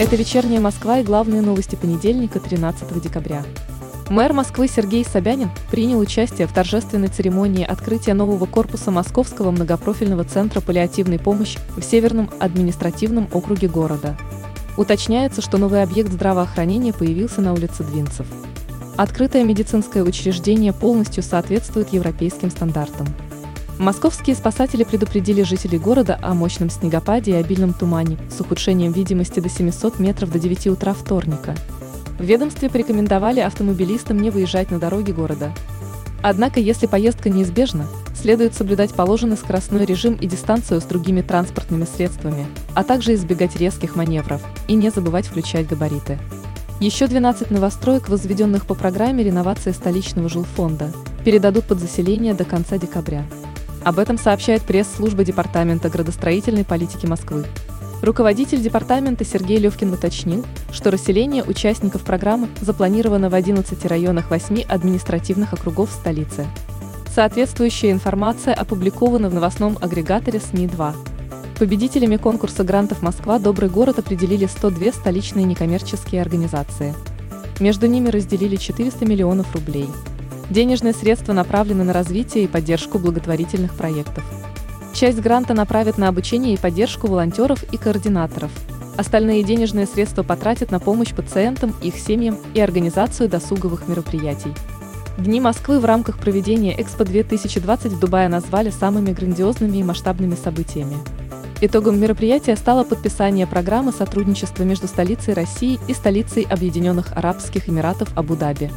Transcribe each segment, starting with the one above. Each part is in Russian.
Это «Вечерняя Москва» и главные новости понедельника, 13 декабря. Мэр Москвы Сергей Собянин принял участие в торжественной церемонии открытия нового корпуса Московского многопрофильного центра паллиативной помощи в Северном административном округе города. Уточняется, что новый объект здравоохранения появился на улице Двинцев. Открытое медицинское учреждение полностью соответствует европейским стандартам. Московские спасатели предупредили жителей города о мощном снегопаде и обильном тумане с ухудшением видимости до 700 метров до 9 утра вторника. В ведомстве порекомендовали автомобилистам не выезжать на дороги города. Однако, если поездка неизбежна, следует соблюдать положенный скоростной режим и дистанцию с другими транспортными средствами, а также избегать резких маневров и не забывать включать габариты. Еще 12 новостроек, возведенных по программе реновации столичного жилфонда, передадут под заселение до конца декабря. Об этом сообщает пресс-служба Департамента градостроительной политики Москвы. Руководитель департамента Сергей Левкин уточнил, что расселение участников программы запланировано в 11 районах 8 административных округов столицы. Соответствующая информация опубликована в новостном агрегаторе СМИ-2. Победителями конкурса грантов «Москва. Добрый город» определили 102 столичные некоммерческие организации. Между ними разделили 400 миллионов рублей. Денежные средства направлены на развитие и поддержку благотворительных проектов. Часть гранта направят на обучение и поддержку волонтеров и координаторов. Остальные денежные средства потратят на помощь пациентам, их семьям и организацию досуговых мероприятий. Дни Москвы в рамках проведения Экспо-2020 в Дубае назвали самыми грандиозными и масштабными событиями. Итогом мероприятия стало подписание программы сотрудничества между столицей России и столицей Объединенных Арабских Эмиратов Абу-Даби.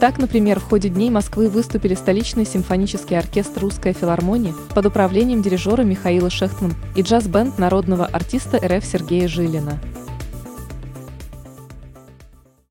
Так, например, в ходе Дней Москвы выступили столичный симфонический оркестр «Русская филармония» под управлением дирижера Михаила Шехтман и джаз-бенд народного артиста РФ Сергея Жилина –